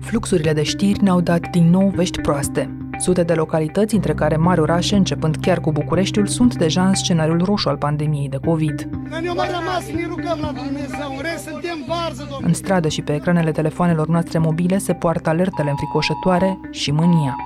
Fluxurile de știri ne-au dat din nou vești proaste. Sute de localități, între care mari orașe, începând chiar cu Bucureștiul, sunt deja în scenariul roșu al pandemiei de COVID. În stradă și pe ecranele telefoanelor noastre mobile se poartă alertele înfricoșătoare și mânia.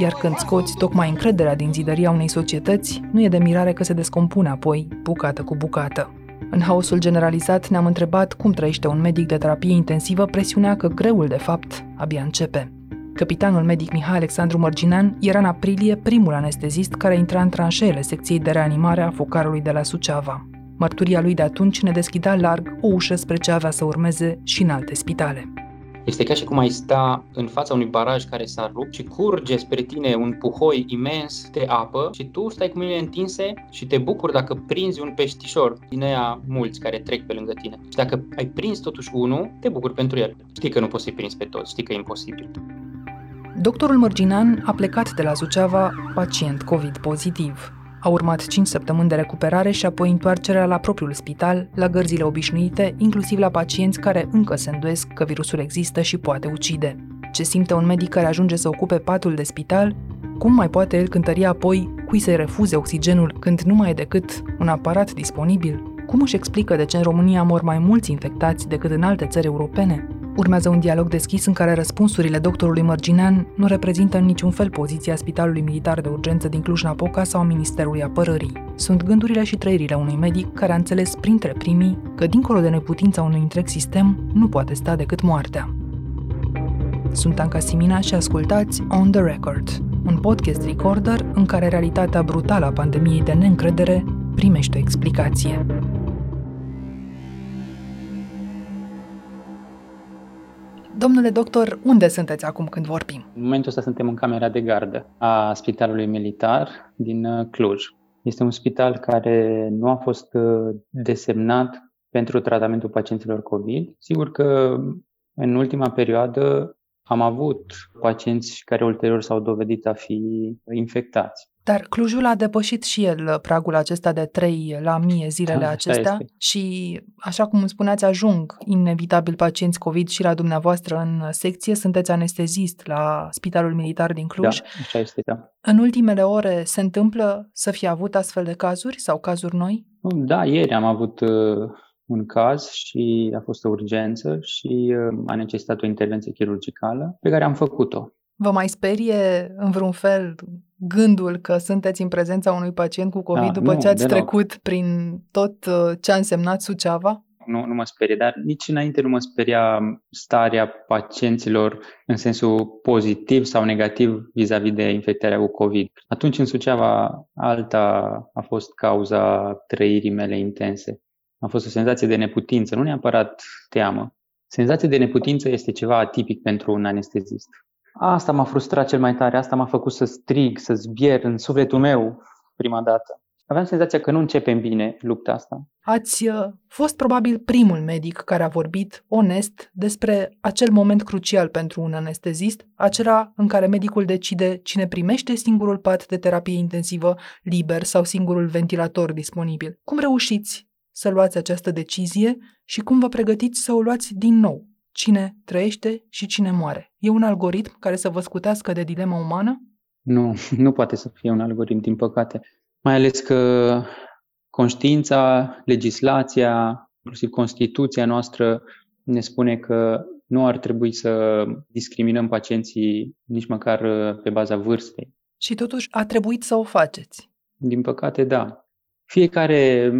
Iar când scoți tocmai încrederea din zidăria unei societăți, nu e de mirare că se descompune apoi, bucată cu bucată. În haosul generalizat ne-am întrebat cum trăiește un medic de terapie intensivă presiunea că greul, de fapt, abia începe. Capitanul medic Mihai Alexandru Mărginean era în aprilie primul anestezist care intra în tranșeele secției de reanimare a focarului de la Suceava. Mărturia lui de atunci ne deschidea larg o ușă spre ce avea să urmeze și în alte spitale. Este ca și cum ai sta în fața unui baraj care s-a rupt și curge spre tine un puhoi imens de apă și tu stai cu mâinile întinse și te bucuri dacă prinzi un peștișor din aia mulți care trec pe lângă tine. Și dacă ai prins totuși unul, te bucuri pentru el. Știi că nu poți să-i prinzi pe toți, știi că e imposibil. Doctorul Mărginan a plecat de la Suceava pacient COVID pozitiv. A urmat 5 săptămâni de recuperare și apoi întoarcerea la propriul spital, la gărzile obișnuite, inclusiv la pacienți care încă se îndoiesc că virusul există și poate ucide. Ce simte un medic care ajunge să ocupe patul de spital? Cum mai poate el cântări apoi cui să-i refuze oxigenul când nu mai e decât un aparat disponibil? Cum își explică de ce în România mor mai mulți infectați decât în alte țări europene? Urmează un dialog deschis în care răspunsurile doctorului Mărginean nu reprezintă în niciun fel poziția Spitalului Militar de Urgență din Cluj-Napoca sau a Ministerului Apărării. Sunt gândurile și trăirile unui medic care a înțeles printre primii că dincolo de neputința unui întreg sistem nu poate sta decât moartea. Sunt Anca Simina și ascultați On The Record, un podcast recorder în care realitatea brutală a pandemiei de neîncredere primește o explicație. Domnule doctor, unde sunteți acum când vorbim? În momentul ăsta suntem în camera de gardă a Spitalului Militar din uh, Cluj. Este un spital care nu a fost uh, desemnat pentru tratamentul pacienților COVID. Sigur că în ultima perioadă am avut pacienți care ulterior s-au dovedit a fi infectați. Dar Clujul a depășit și el pragul acesta de 3 la mie zilele Da, acestea este. și, așa cum spuneați, ajung inevitabil pacienți COVID și la dumneavoastră în secție. Sunteți anestezist la Spitalul Militar din Cluj. Da, așa este, da. În ultimele ore se întâmplă să fie avut astfel de cazuri sau cazuri noi? Da, ieri am avut uh, un caz și a fost o urgență și uh, a necesitat o intervenție chirurgicală pe care am făcut-o. Vă mai sperie în vreun fel gândul că sunteți în prezența unui pacient cu COVID Da, după nu, ce ați deloc. trecut prin tot uh, ce a însemnat Suceava? Nu, nu mă sperie, dar nici înainte nu mă speria starea pacienților în sensul pozitiv sau negativ vis-a-vis de infectarea cu COVID. Atunci în Suceava alta a fost cauza trăirii mele intense. A fost o senzație de neputință, nu neapărat teamă. Senzația de neputință este ceva atipic pentru un anestezist. Asta m-a frustrat cel mai tare, asta m-a făcut să strig, să zbier în sufletul meu prima dată. Aveam senzația că nu începem bine lupta asta. Ați uh, fost probabil primul medic care a vorbit onest despre acel moment crucial pentru un anestezist, acela în care medicul decide cine primește singurul pat de terapie intensivă liber sau singurul ventilator disponibil. Cum reușiți să luați această decizie și cum vă pregătiți să o luați din nou? Cine trăiește și cine moare? E un algoritm care să vă scutească de dilema umană? Nu, nu poate să fie un algoritm, din păcate. Mai ales că conștiința, legislația, inclusiv Constituția noastră ne spune că nu ar trebui să discriminăm pacienții nici măcar uh, pe baza vârstei. Și totuși a trebuit să o faceți. Din păcate, da. Fiecare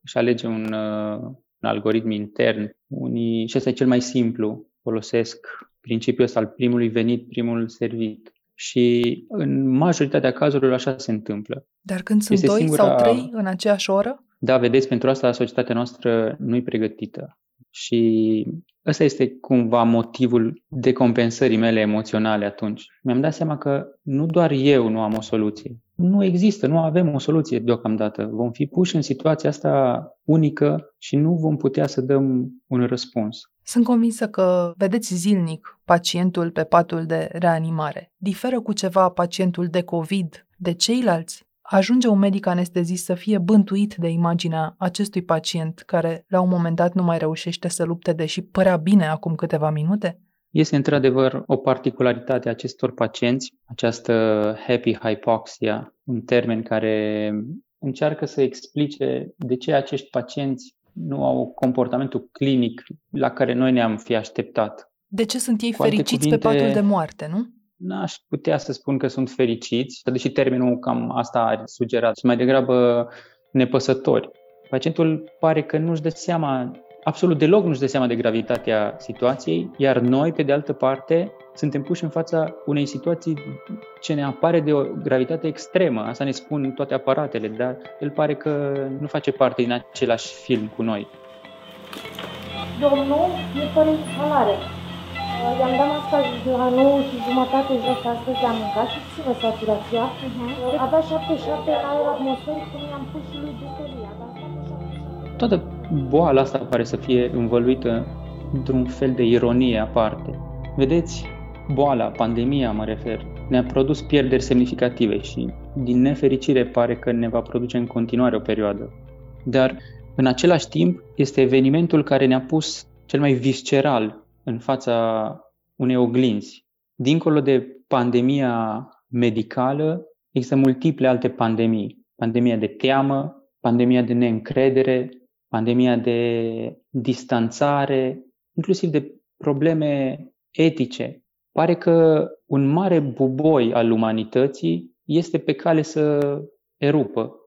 își alege un, uh, un algoritm intern. Unii, și ăsta e cel mai simplu, folosesc principiul ăsta al primului venit, primul servit. Și în majoritatea cazurilor așa se întâmplă. Dar când sunt Este doi singura- sau trei în aceeași oră? Da, vedeți, pentru asta societatea noastră nu e pregătită. Și ăsta este cumva motivul decompensării mele emoționale atunci. Mi-am dat seama că nu doar eu nu am o soluție. Nu există, nu avem o soluție deocamdată. Vom fi puși în situația asta unică și nu vom putea să dăm un răspuns. Sunt convinsă că vedeți zilnic pacientul pe patul de reanimare. Diferă cu ceva pacientul de COVID de ceilalți? Ajunge un medic anestezist să fie bântuit de imaginea acestui pacient care la un moment dat nu mai reușește să lupte, deși părea bine acum câteva minute? Este într-adevăr o particularitate a acestor pacienți, această happy hypoxia, un termen care încearcă să explice de ce acești pacienți nu au comportamentul clinic la care noi ne-am fi așteptat. De ce sunt ei Cu fericiți cuvinte, pe patul de moarte, nu? N-aș putea să spun că sunt fericiți, deși termenul cam asta ar sugera. Sunt mai degrabă nepăsători. Pacientul pare că nu-și dă seama absolut deloc nu-și dă seama de gravitatea situației, iar noi, pe de altă parte, suntem puși în fața unei situații ce ne apare de o gravitate extremă. Asta ne spun toate aparatele, dar el pare că nu face parte din același film cu noi. Domnul e fără salare. I-am dat masca la 9 și jumătate jos astăzi, am mâncat și țină saturația. Uh-huh. Avea 77 în aer atmosferic, cum i-am pus și lui buteria. Toată boala asta pare să fie învăluită într-un fel de ironie aparte. Vedeți, boala, pandemia mă refer, ne-a produs pierderi semnificative și, din nefericire, pare că ne va produce în continuare o perioadă. Dar, în același timp, este evenimentul care ne-a pus cel mai visceral în fața unei oglinzi. Dincolo de pandemia medicală, există multiple alte pandemii. Pandemia de teamă, pandemia de neîncredere, pandemia de distanțare, inclusiv de probleme etice. Pare că un mare buboi al umanității este pe cale să erupă.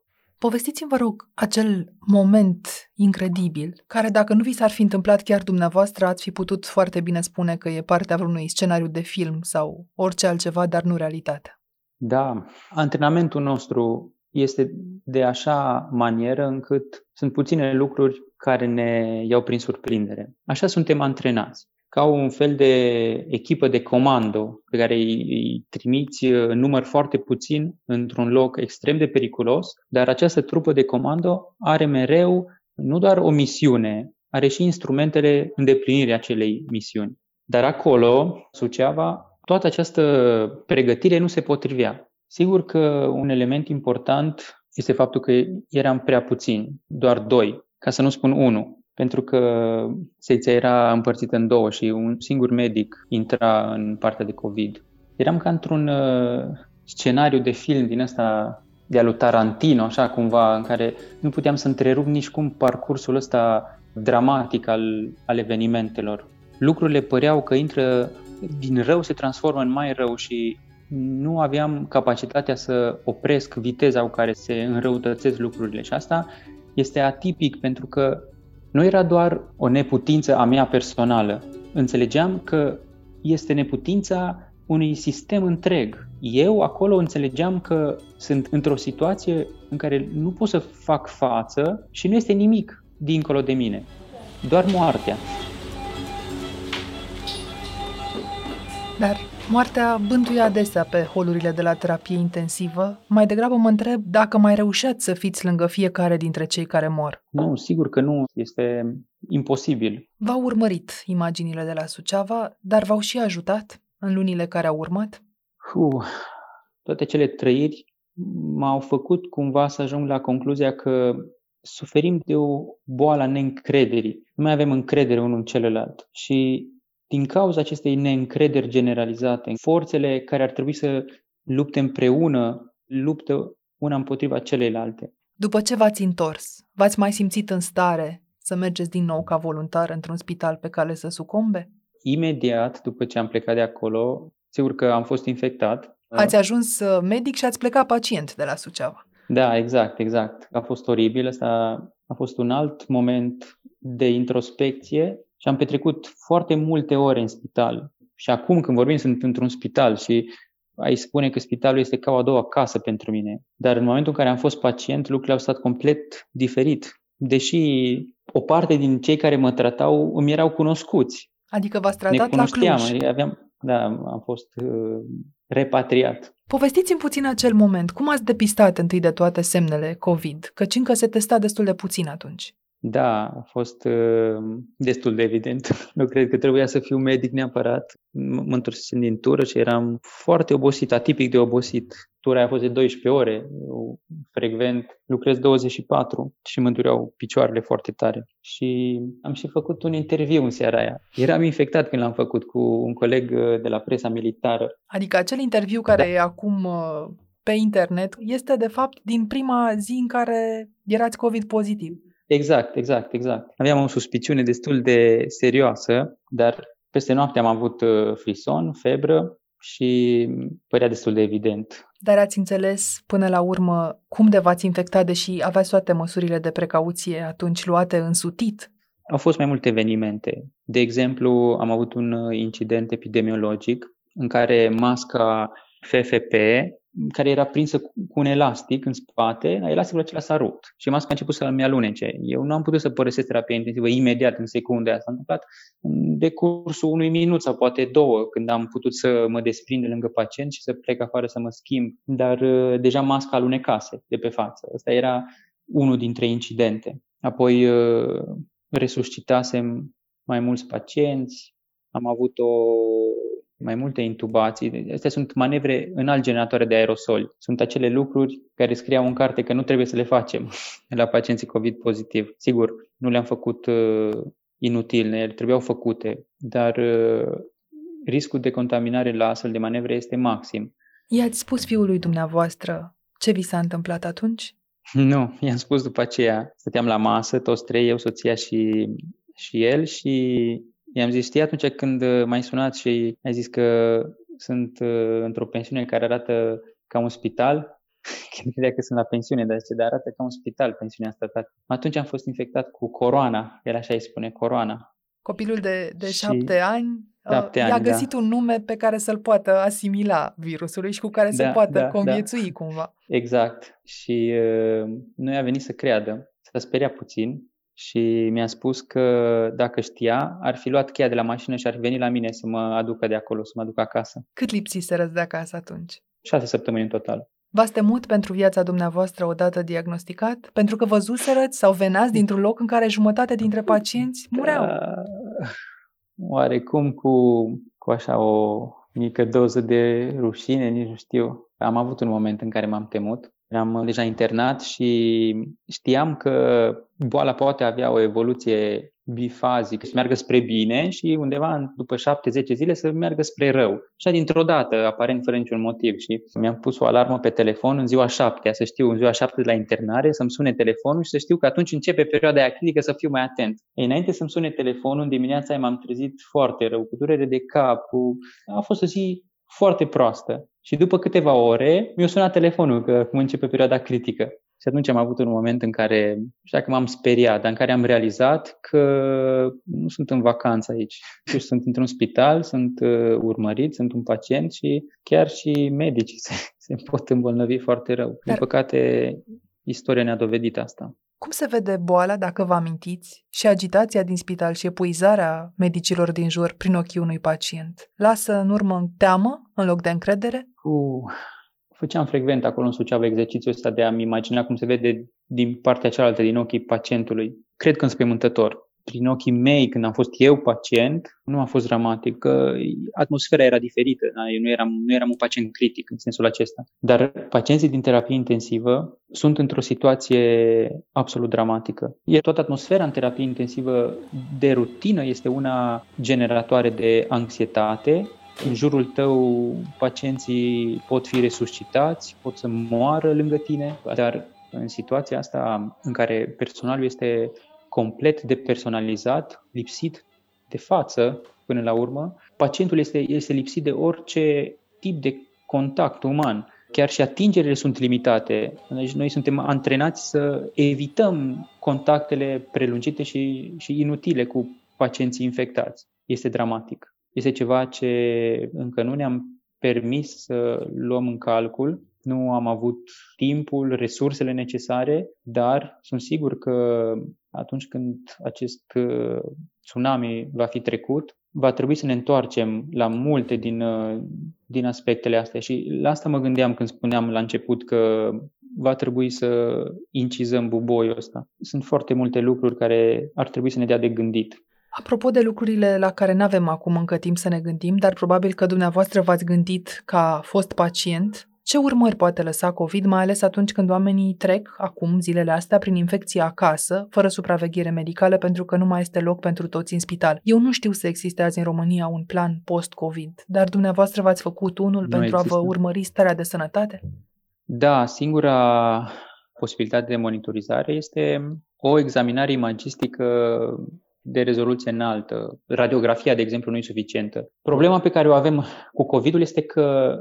Povestiți-mi, vă rog, acel moment incredibil, care dacă nu vi s-ar fi întâmplat chiar dumneavoastră, ați fi putut foarte bine spune că e partea vreunui scenariu de film sau orice altceva, dar nu realitatea. Da, antrenamentul nostru este de așa manieră încât sunt puține lucruri care ne iau prin surprindere. Așa suntem antrenați ca un fel de echipă de comando pe care îi, îi trimiți în număr foarte puțin într-un loc extrem de periculos, dar această trupă de comando are mereu nu doar o misiune, are și instrumentele îndeplinirii acelei misiuni. Dar acolo, Suceava, toată această pregătire nu se potrivea. Sigur că un element important este faptul că eram prea puțini, doar doi, ca să nu spun unul, pentru că secția era împărțită în două și un singur medic intra în partea de COVID. Eram ca într-un uh, scenariu de film din ăsta de a lui Tarantino, așa cumva, în care nu puteam să întrerup nici cum parcursul ăsta dramatic al, al evenimentelor. Lucrurile păreau că intră din rău se transformă în mai rău și nu aveam capacitatea să opresc viteza cu care se înrăutățesc lucrurile și asta este atipic pentru că nu era doar o neputință a mea personală. Înțelegeam că este neputința unui sistem întreg. Eu acolo înțelegeam că sunt într-o situație în care nu pot să fac față și nu este nimic dincolo de mine. Doar moartea. Dar moartea bântuie adesea pe holurile de la terapie intensivă. Mai degrabă mă întreb dacă mai reușeați să fiți lângă fiecare dintre cei care mor. Nu, sigur că nu. Este imposibil. V-au urmărit imaginile de la Suceava, dar v-au și ajutat în lunile care au urmat? Uh, toate cele trăiri m-au făcut cumva să ajung la concluzia că suferim de o boală a neîncrederii. Nu mai avem încredere unul în celălalt. Și din cauza acestei neîncrederi generalizate, forțele care ar trebui să lupte împreună, luptă una împotriva celeilalte. După ce v-ați întors, v-ați mai simțit în stare să mergeți din nou ca voluntar într-un spital pe care să sucombe? Imediat după ce am plecat de acolo, sigur că am fost infectat. Ați ajuns uh, medic și ați plecat pacient de la Suceava. Da, exact, exact. A fost oribil. Asta a fost un alt moment de introspecție și am petrecut foarte multe ore în spital. Și acum când vorbim sunt într-un spital și ai spune că spitalul este ca o a doua casă pentru mine. Dar în momentul în care am fost pacient, lucrurile au stat complet diferit. Deși o parte din cei care mă tratau îmi erau cunoscuți. Adică v-ați tratat la Cluj. Aveam, da, am fost uh, repatriat. Povestiți-mi puțin acel moment. Cum ați depistat întâi de toate semnele COVID? Căci încă se testa destul de puțin atunci. Da, a fost uh, destul de evident. Nu cred că trebuia să fiu medic neapărat. mă întorsesem din tură și eram foarte obosit, atipic de obosit. Tura aia a fost de 12 ore, eu frecvent lucrez 24 și mă dureau picioarele foarte tare. Și am și făcut un interviu în seara aia. Eram infectat când l-am făcut cu un coleg uh, de la presa militară. Adică acel interviu care da. e acum uh, pe internet este de fapt din prima zi în care erați COVID pozitiv. Exact, exact, exact. Aveam o suspiciune destul de serioasă, dar peste noapte am avut uh, frison, febră și părea destul de evident. Dar ați înțeles până la urmă cum de v-ați infectat, deși aveați toate măsurile de precauție atunci luate însutit? Au fost mai multe evenimente. De exemplu, am avut un uh, incident epidemiologic în care masca FFP care era prinsă cu un elastic în spate, elasticul acela s-a rupt și masca a început să-mi alunece. Eu nu am putut să părăsesc terapia intensivă imediat, în secunde. Asta s-a întâmplat în decursul unui minut sau poate două, când am putut să mă desprind de lângă pacient și să plec afară să mă schimb. Dar uh, deja masca alunecase de pe față. Asta era unul dintre incidente. Apoi uh, resuscitasem mai mulți pacienți, am avut o mai multe intubații. Astea sunt manevre înalt generatoare de aerosoli. Sunt acele lucruri care scriau în carte că nu trebuie să le facem la pacienții COVID pozitiv. Sigur, nu le-am făcut uh, inutil, ele trebuiau făcute, dar uh, riscul de contaminare la astfel de manevre este maxim. I-ați spus fiului dumneavoastră ce vi s-a întâmplat atunci? Nu, i-am spus după aceea. Stăteam la masă, toți trei, eu, soția și, și el și I-am zis, știi, atunci când uh, m-ai sunat și ai zis că sunt uh, într-o pensiune care arată ca un spital, când credea că sunt la pensiune, dar zice, dar arată ca un spital pensiunea asta. Atunci am fost infectat cu coroana, el așa îi spune, coroana. Copilul de, de și șapte ani șapte uh, i-a ani, găsit da. un nume pe care să-l poată asimila virusului și cu care da, să poată da, conviețui da. cumva. Exact. Și uh, noi a venit să creadă, s-a speriat puțin și mi-a spus că dacă știa, ar fi luat cheia de la mașină și ar fi venit la mine să mă aducă de acolo, să mă aducă acasă. Cât lipsiserăți de acasă atunci? Șase săptămâni în total. V-ați temut pentru viața dumneavoastră odată diagnosticat? Pentru că văzuserăți sau venați dintr-un loc în care jumătate dintre pacienți mureau? Da, oarecum cu, cu așa o mică doză de rușine, nici nu știu. Am avut un moment în care m-am temut Eram deja internat și știam că boala poate avea o evoluție bifazică, să meargă spre bine și undeva după 7-10 zile să meargă spre rău. Și dintr-o dată, aparent fără niciun motiv. Și mi-am pus o alarmă pe telefon în ziua 7, să știu în ziua 7 de la internare, să-mi sune telefonul și să știu că atunci începe perioada aia clinică să fiu mai atent. Ei, înainte să-mi sune telefonul, în dimineața m-am trezit foarte rău, cu durere de cap. Cu... A fost o zi foarte proastă. Și după câteva ore mi-a sunat telefonul că acum începe perioada critică. Și atunci am avut un moment în care, nu știu dacă m-am speriat, dar în care am realizat că nu sunt în vacanță aici. Eu sunt într-un spital, sunt uh, urmărit, sunt un pacient și chiar și medicii se, se pot îmbolnăvi foarte rău. Din păcate, istoria ne-a dovedit asta. Cum se vede boala, dacă vă amintiți, și agitația din spital și epuizarea medicilor din jur prin ochii unui pacient? Lasă în urmă teamă în loc de încredere? Uh, făceam frecvent acolo în Suceava exercițiul ăsta de a-mi imagina cum se vede din partea cealaltă, din ochii pacientului. Cred că înspăimântător prin ochii mei, când am fost eu pacient, nu a fost dramatic, că atmosfera era diferită. Da? Eu nu eram, nu eram un pacient critic în sensul acesta. Dar pacienții din terapie intensivă sunt într-o situație absolut dramatică. E toată atmosfera în terapie intensivă de rutină este una generatoare de anxietate, în jurul tău pacienții pot fi resuscitați, pot să moară lângă tine, dar în situația asta în care personalul este complet depersonalizat, lipsit de față până la urmă, pacientul este, este lipsit de orice tip de contact uman. Chiar și atingerile sunt limitate. Deci noi suntem antrenați să evităm contactele prelungite și, și inutile cu pacienții infectați. Este dramatic. Este ceva ce încă nu ne-am permis să luăm în calcul nu am avut timpul, resursele necesare, dar sunt sigur că atunci când acest uh, tsunami va fi trecut, va trebui să ne întoarcem la multe din, uh, din aspectele astea. Și la asta mă gândeam când spuneam la început că va trebui să incizăm buboiul ăsta. Sunt foarte multe lucruri care ar trebui să ne dea de gândit. Apropo de lucrurile la care nu avem acum încă timp să ne gândim, dar probabil că dumneavoastră v-ați gândit ca fost pacient, ce urmări poate lăsa COVID, mai ales atunci când oamenii trec, acum, zilele astea, prin infecție acasă, fără supraveghere medicală, pentru că nu mai este loc pentru toți în spital? Eu nu știu să existe azi în România un plan post-COVID, dar dumneavoastră v-ați făcut unul nu pentru există. a vă urmări starea de sănătate? Da, singura posibilitate de monitorizare este o examinare imagistică de rezoluție înaltă. Radiografia, de exemplu, nu e suficientă. Problema pe care o avem cu COVID-ul este că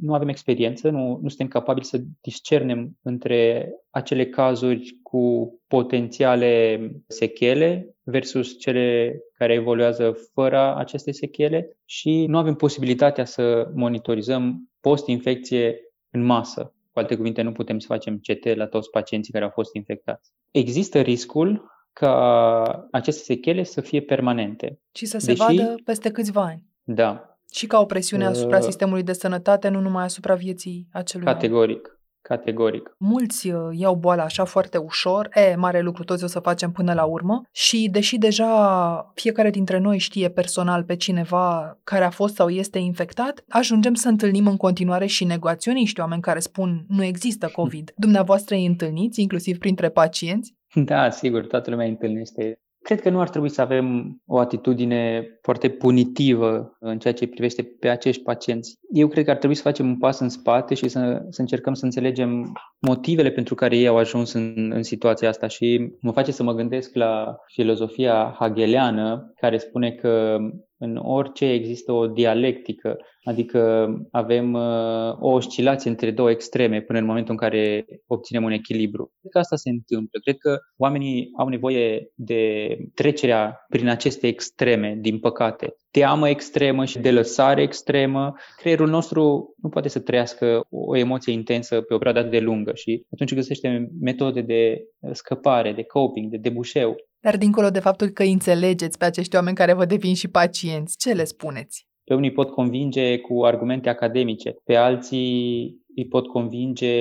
nu avem experiență, nu, nu suntem capabili să discernem între acele cazuri cu potențiale sechele versus cele care evoluează fără aceste sechele și nu avem posibilitatea să monitorizăm post-infecție în masă. Cu alte cuvinte, nu putem să facem CT la toți pacienții care au fost infectați. Există riscul ca aceste sechele să fie permanente. Și să se Deși, vadă peste câțiva ani. Da. Și ca o presiune asupra uh, sistemului de sănătate, nu numai asupra vieții acelui Categoric. Om. Categoric. Mulți uh, iau boala așa foarte ușor, e, mare lucru, toți o să facem până la urmă și deși deja fiecare dintre noi știe personal pe cineva care a fost sau este infectat, ajungem să întâlnim în continuare și negaționiști, oameni care spun nu există COVID. Dumneavoastră îi întâlniți, inclusiv printre pacienți? Da, sigur, toată lumea întâlnește. Cred că nu ar trebui să avem o atitudine foarte punitivă în ceea ce privește pe acești pacienți. Eu cred că ar trebui să facem un pas în spate și să, să încercăm să înțelegem motivele pentru care ei au ajuns în, în situația asta și mă face să mă gândesc la filozofia hageliană care spune că în orice există o dialectică, adică avem uh, o oscilație între două extreme până în momentul în care obținem un echilibru. Cred că asta se întâmplă. Cred că oamenii au nevoie de trecerea prin aceste extreme, din păcate. Teamă extremă și de lăsare extremă. Creierul nostru nu poate să trăiască o emoție intensă pe o perioadă de lungă și atunci găsește metode de scăpare, de coping, de debușeu. Dar dincolo de faptul că înțelegeți pe acești oameni care vă devin și pacienți, ce le spuneți? Pe unii pot convinge cu argumente academice, pe alții îi pot convinge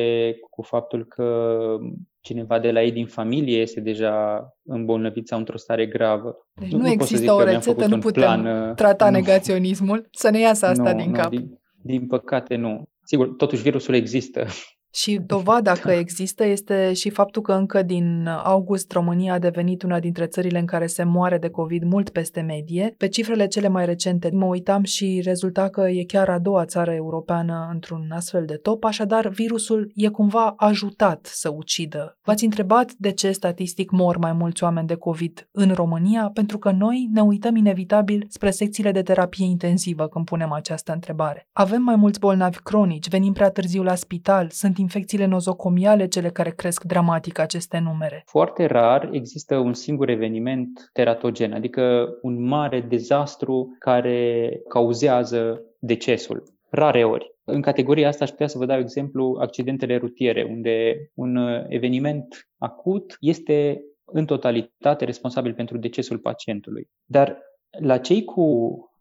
cu faptul că cineva de la ei din familie este deja îmbolnăvit sau într-o stare gravă. Deci nu, nu există o rețetă, nu putem plan, uh, trata nu. negaționismul, să ne iasă asta nu, din nu, cap. Din, din păcate nu. Sigur, totuși virusul există și dovada că există este și faptul că încă din august România a devenit una dintre țările în care se moare de COVID mult peste medie. Pe cifrele cele mai recente mă uitam și rezulta că e chiar a doua țară europeană într-un astfel de top, așadar virusul e cumva ajutat să ucidă. V-ați întrebat de ce statistic mor mai mulți oameni de COVID în România? Pentru că noi ne uităm inevitabil spre secțiile de terapie intensivă când punem această întrebare. Avem mai mulți bolnavi cronici, venim prea târziu la spital, sunt infecțiile nozocomiale cele care cresc dramatic aceste numere? Foarte rar există un singur eveniment teratogen, adică un mare dezastru care cauzează decesul. Rare ori. În categoria asta aș putea să vă dau exemplu accidentele rutiere, unde un eveniment acut este în totalitate responsabil pentru decesul pacientului. Dar la cei cu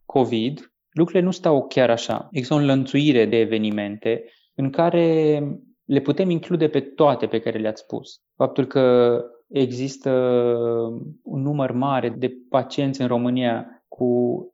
COVID, lucrurile nu stau chiar așa. Există o înlănțuire de evenimente în care le putem include pe toate pe care le-ați spus. Faptul că există un număr mare de pacienți în România cu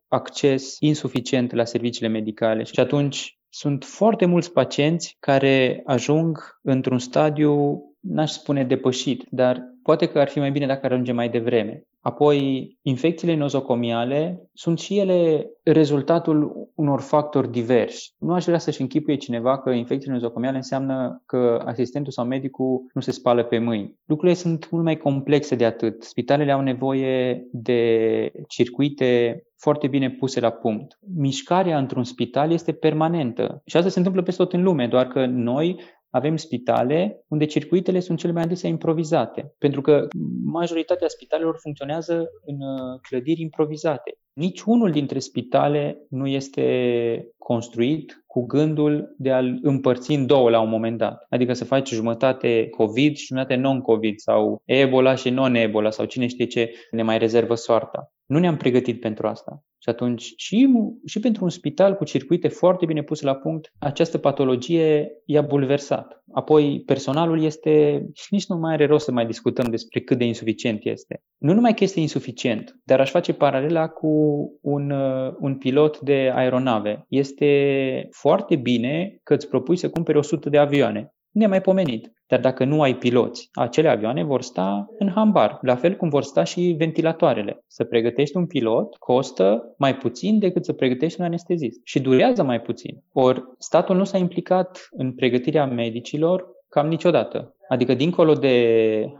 acces insuficient la serviciile medicale și atunci sunt foarte mulți pacienți care ajung într-un stadiu, n-aș spune depășit, dar poate că ar fi mai bine dacă ajunge mai devreme. Apoi, infecțiile nozocomiale sunt și ele rezultatul unor factori diversi. Nu aș vrea să-și închipuie cineva că infecțiile nozocomiale înseamnă că asistentul sau medicul nu se spală pe mâini. Lucrurile sunt mult mai complexe de atât. Spitalele au nevoie de circuite foarte bine puse la punct. Mișcarea într-un spital este permanentă și asta se întâmplă peste tot în lume, doar că noi avem spitale unde circuitele sunt cele mai adesea improvizate, pentru că majoritatea spitalelor funcționează în uh, clădiri improvizate. Nici unul dintre spitale nu este construit cu gândul de a-l împărți în două la un moment dat. Adică să faci jumătate COVID și jumătate non-COVID sau Ebola și non-Ebola sau cine știe ce ne mai rezervă soarta. Nu ne-am pregătit pentru asta. Și atunci, și, și pentru un spital cu circuite foarte bine puse la punct, această patologie i-a bulversat. Apoi, personalul este, și nici nu mai are rost să mai discutăm despre cât de insuficient este. Nu numai că este insuficient, dar aș face paralela cu un, uh, un pilot de aeronave. Este foarte bine că îți propui să cumperi 100 de avioane nemaipomenit. Dar dacă nu ai piloți, acele avioane vor sta în hambar, la fel cum vor sta și ventilatoarele. Să pregătești un pilot costă mai puțin decât să pregătești un anestezist și durează mai puțin. Ori statul nu s-a implicat în pregătirea medicilor cam niciodată. Adică dincolo de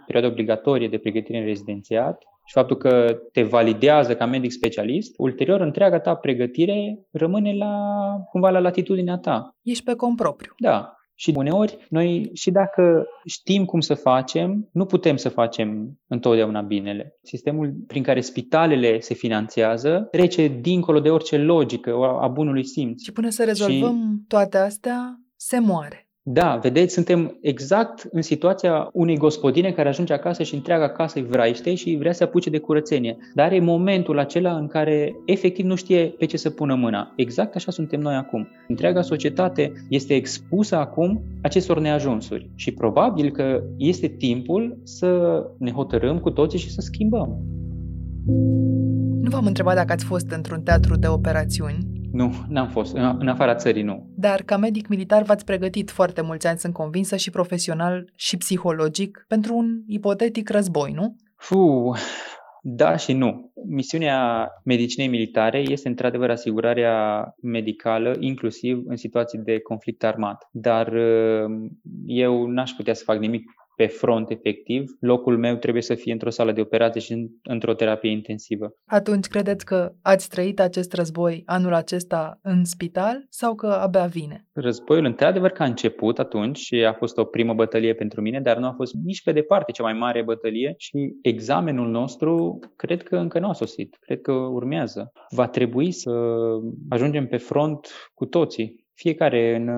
perioada obligatorie de pregătire în rezidențiat, și faptul că te validează ca medic specialist, ulterior întreaga ta pregătire rămâne la, cumva la latitudinea ta. Ești pe cont propriu. Da. Și uneori, noi și dacă știm cum să facem, nu putem să facem întotdeauna binele. Sistemul prin care spitalele se finanțează trece dincolo de orice logică a bunului simț. Și până să rezolvăm și... toate astea, se moare. Da, vedeți, suntem exact în situația unei gospodine care ajunge acasă și întreaga casă îi vraiște și vrea să apuce de curățenie. Dar e momentul acela în care efectiv nu știe pe ce să pună mâna. Exact așa suntem noi acum. Întreaga societate este expusă acum acestor neajunsuri și probabil că este timpul să ne hotărâm cu toții și să schimbăm. Nu v-am întrebat dacă ați fost într-un teatru de operațiuni, nu, n-am fost. În afara țării, nu. Dar ca medic militar v-ați pregătit foarte mulți ani, sunt convinsă, și profesional și psihologic, pentru un ipotetic război, nu? Fu, da și nu. Misiunea medicinei militare este într-adevăr asigurarea medicală, inclusiv în situații de conflict armat. Dar uh, eu n-aș putea să fac nimic pe front efectiv, locul meu trebuie să fie într-o sală de operație și într-o terapie intensivă. Atunci credeți că ați trăit acest război anul acesta în spital sau că abia vine? Războiul, într-adevăr, că a început atunci și a fost o primă bătălie pentru mine, dar nu a fost nici pe departe cea mai mare bătălie și examenul nostru cred că încă nu a sosit, cred că urmează. Va trebui să ajungem pe front cu toții, fiecare în,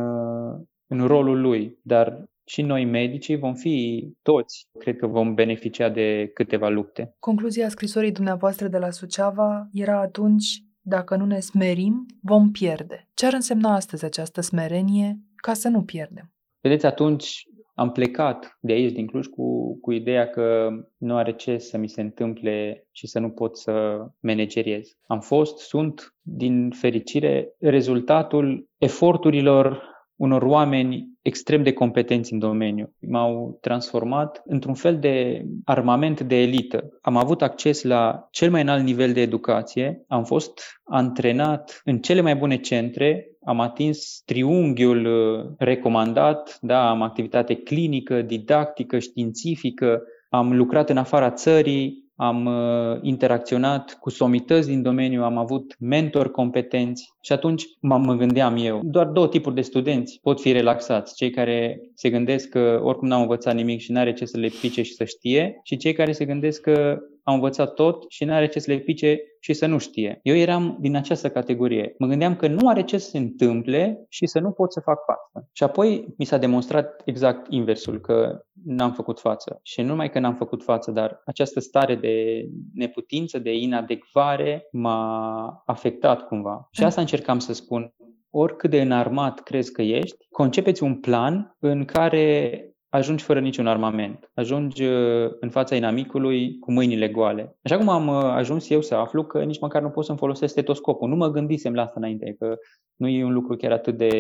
în rolul lui, dar și noi medicii vom fi toți, cred că vom beneficia de câteva lupte. Concluzia scrisorii dumneavoastră de la Suceava era atunci, dacă nu ne smerim, vom pierde. Ce ar însemna astăzi această smerenie ca să nu pierdem? Vedeți, atunci am plecat de aici, din Cluj, cu, cu ideea că nu are ce să mi se întâmple și să nu pot să manageriez. Am fost, sunt, din fericire, rezultatul eforturilor unor oameni extrem de competenți în domeniu. M-au transformat într-un fel de armament de elită. Am avut acces la cel mai înalt nivel de educație, am fost antrenat în cele mai bune centre, am atins triunghiul uh, recomandat, da, am activitate clinică, didactică, științifică, am lucrat în afara țării, am uh, interacționat cu somități din domeniu, am avut mentori competenți și atunci mă gândeam eu, doar două tipuri de studenți pot fi relaxați, cei care se gândesc că oricum n-au învățat nimic și n-are ce să le pice și să știe și cei care se gândesc că au învățat tot și n-are ce să le pice și să nu știe. Eu eram din această categorie. Mă gândeam că nu are ce să se întâmple și să nu pot să fac față. Și apoi mi s-a demonstrat exact inversul, că n-am făcut față. Și nu numai că n-am făcut față, dar această stare de neputință, de inadecvare m-a afectat cumva. Și asta încercam să spun. Oricât de înarmat crezi că ești, concepeți un plan în care ajungi fără niciun armament. Ajungi uh, în fața inamicului cu mâinile goale. Așa cum am uh, ajuns eu să aflu că nici măcar nu pot să-mi folosesc stetoscopul. Nu mă gândisem la asta înainte, că nu e un lucru chiar atât de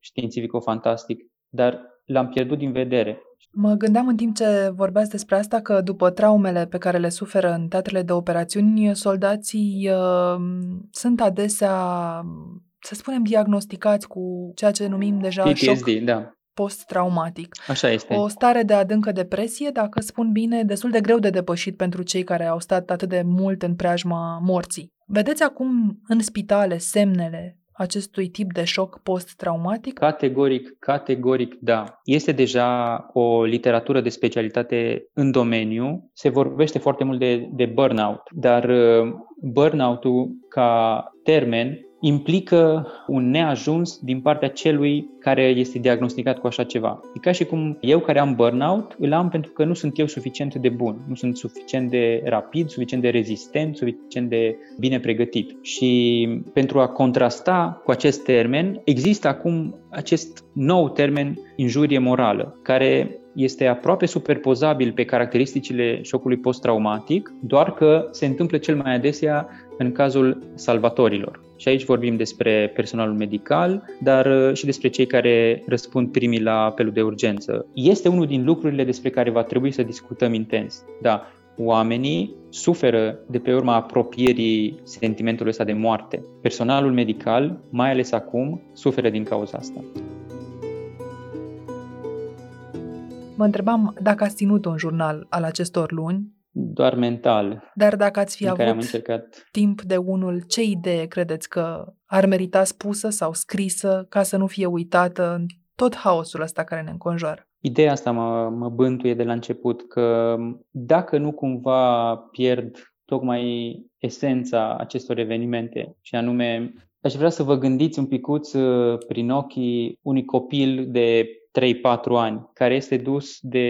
științifico-fantastic, dar l-am pierdut din vedere. Mă gândeam în timp ce vorbeați despre asta că după traumele pe care le suferă în teatrele de operațiuni, soldații uh, sunt adesea, să spunem, diagnosticați cu ceea ce numim deja PTSD, șoc da post-traumatic. Așa este. O stare de adâncă depresie, dacă spun bine, destul de greu de depășit pentru cei care au stat atât de mult în preajma morții. Vedeți acum în spitale semnele acestui tip de șoc post-traumatic? Categoric, categoric da. Este deja o literatură de specialitate în domeniu. Se vorbește foarte mult de, de burnout, dar uh, burnout-ul ca termen implică un neajuns din partea celui care este diagnosticat cu așa ceva. E ca și cum eu care am burnout, îl am pentru că nu sunt eu suficient de bun, nu sunt suficient de rapid, suficient de rezistent, suficient de bine pregătit. Și pentru a contrasta cu acest termen, există acum acest nou termen injurie morală, care este aproape superpozabil pe caracteristicile șocului post-traumatic, doar că se întâmplă cel mai adesea în cazul salvatorilor. Și aici vorbim despre personalul medical, dar uh, și despre cei care răspund primii la apelul de urgență. Este unul din lucrurile despre care va trebui să discutăm intens. Da, oamenii suferă de pe urma apropierii sentimentului ăsta de moarte. Personalul medical, mai ales acum, suferă din cauza asta. Mă întrebam dacă ați ținut un jurnal al acestor luni. Doar mental. Dar dacă ați fi avut am încercat... timp de unul, ce idee credeți că ar merita spusă sau scrisă ca să nu fie uitată în tot haosul ăsta care ne înconjoară? Ideea asta mă, mă bântuie de la început, că dacă nu cumva pierd tocmai esența acestor evenimente, și anume aș vrea să vă gândiți un picuț uh, prin ochii unui copil de 3-4 ani, care este dus de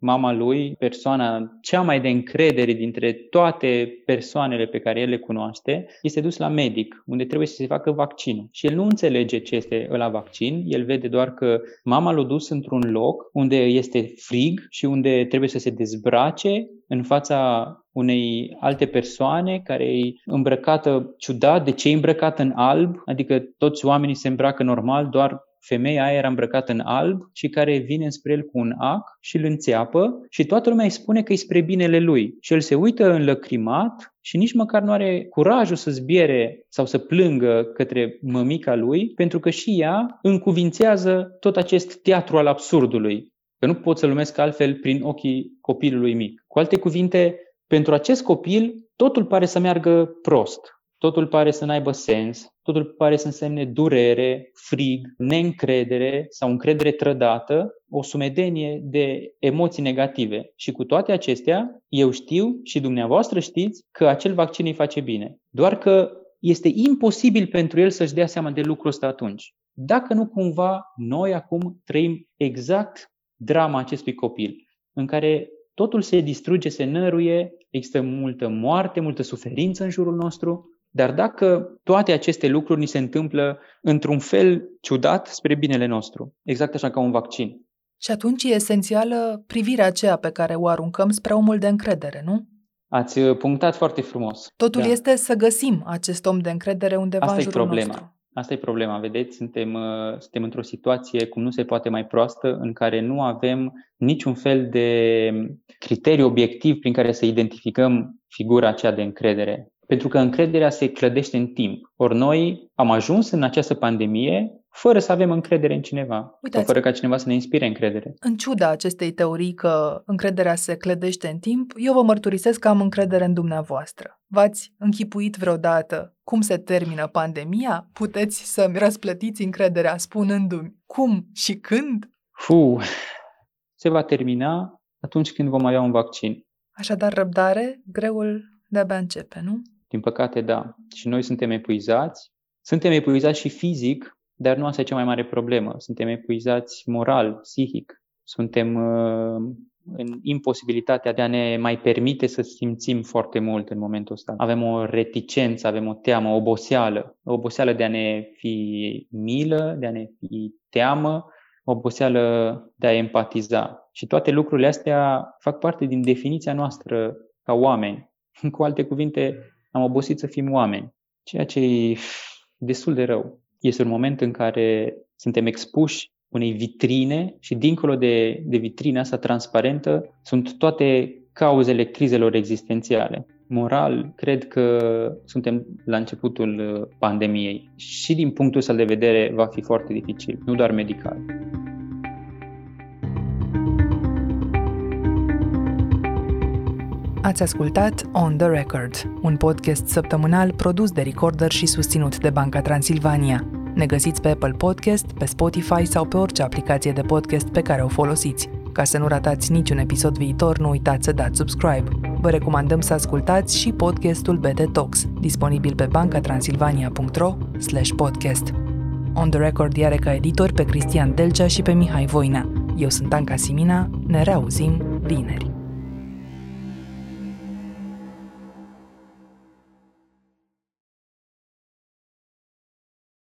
mama lui, persoana cea mai de încredere dintre toate persoanele pe care el le cunoaște, este dus la medic, unde trebuie să se facă vaccinul. Și el nu înțelege ce este la vaccin, el vede doar că mama l-a dus într-un loc unde este frig și unde trebuie să se dezbrace în fața unei alte persoane care e îmbrăcată ciudat, de ce e îmbrăcată în alb, adică toți oamenii se îmbracă normal, doar femeia aia era îmbrăcată în alb și care vine spre el cu un ac și îl înțeapă și toată lumea îi spune că e spre binele lui. Și el se uită înlăcrimat și nici măcar nu are curajul să zbiere sau să plângă către mămica lui, pentru că și ea încuvințează tot acest teatru al absurdului. Că nu pot să-l numesc altfel prin ochii copilului mic. Cu alte cuvinte, pentru acest copil, totul pare să meargă prost. Totul pare să n-aibă sens, totul pare să însemne durere, frig, neîncredere sau încredere trădată, o sumedenie de emoții negative. Și cu toate acestea, eu știu și dumneavoastră știți că acel vaccin îi face bine. Doar că este imposibil pentru el să-și dea seama de lucrul ăsta atunci. Dacă nu cumva noi acum trăim exact drama acestui copil, în care totul se distruge, se năruie, există multă moarte, multă suferință în jurul nostru, dar dacă toate aceste lucruri ni se întâmplă într-un fel ciudat spre binele nostru, exact așa ca un vaccin. Și atunci e esențială privirea aceea pe care o aruncăm spre omul de încredere, nu? Ați uh, punctat foarte frumos. Totul da. este să găsim acest om de încredere undeva Asta în jurul e problema. nostru. Asta e problema, vedeți? Suntem, uh, suntem într-o situație cum nu se poate mai proastă, în care nu avem niciun fel de criteriu obiectiv prin care să identificăm figura aceea de încredere. Pentru că încrederea se clădește în timp. Ori noi am ajuns în această pandemie fără să avem încredere în cineva, Uitați, sau fără ca cineva să ne inspire încredere. În ciuda acestei teorii că încrederea se clădește în timp, eu vă mărturisesc că am încredere în dumneavoastră. V-ați închipuit vreodată cum se termină pandemia? Puteți să-mi răsplătiți încrederea spunându-mi cum și când? Fu, se va termina atunci când vom avea un vaccin. Așadar, răbdare, greul de-abia începe, nu? Din păcate, da. Și noi suntem epuizați. Suntem epuizați și fizic, dar nu asta e cea mai mare problemă. Suntem epuizați moral, psihic. Suntem uh, în imposibilitatea de a ne mai permite să simțim foarte mult în momentul ăsta. Avem o reticență, avem o teamă, o oboseală. O oboseală de a ne fi milă, de a ne fi teamă, o oboseală de a empatiza. Și toate lucrurile astea fac parte din definiția noastră ca oameni. Cu alte cuvinte, am obosit să fim oameni, ceea ce e destul de rău. Este un moment în care suntem expuși unei vitrine și dincolo de, de vitrina asta transparentă sunt toate cauzele crizelor existențiale. Moral, cred că suntem la începutul uh, pandemiei și din punctul ăsta de vedere va fi foarte dificil, nu doar medical. Ați ascultat On The Record, un podcast săptămânal produs de Recorder și susținut de Banca Transilvania. Ne găsiți pe Apple Podcast, pe Spotify sau pe orice aplicație de podcast pe care o folosiți. Ca să nu ratați niciun episod viitor, nu uitați să dați subscribe. vă recomandăm să ascultați și podcastul BT Talks, disponibil pe bancatransilvania.ro podcast. On the Record are ca editor pe Cristian Delcea și pe Mihai Voina. Eu sunt Anca Simina, ne reauzim vineri.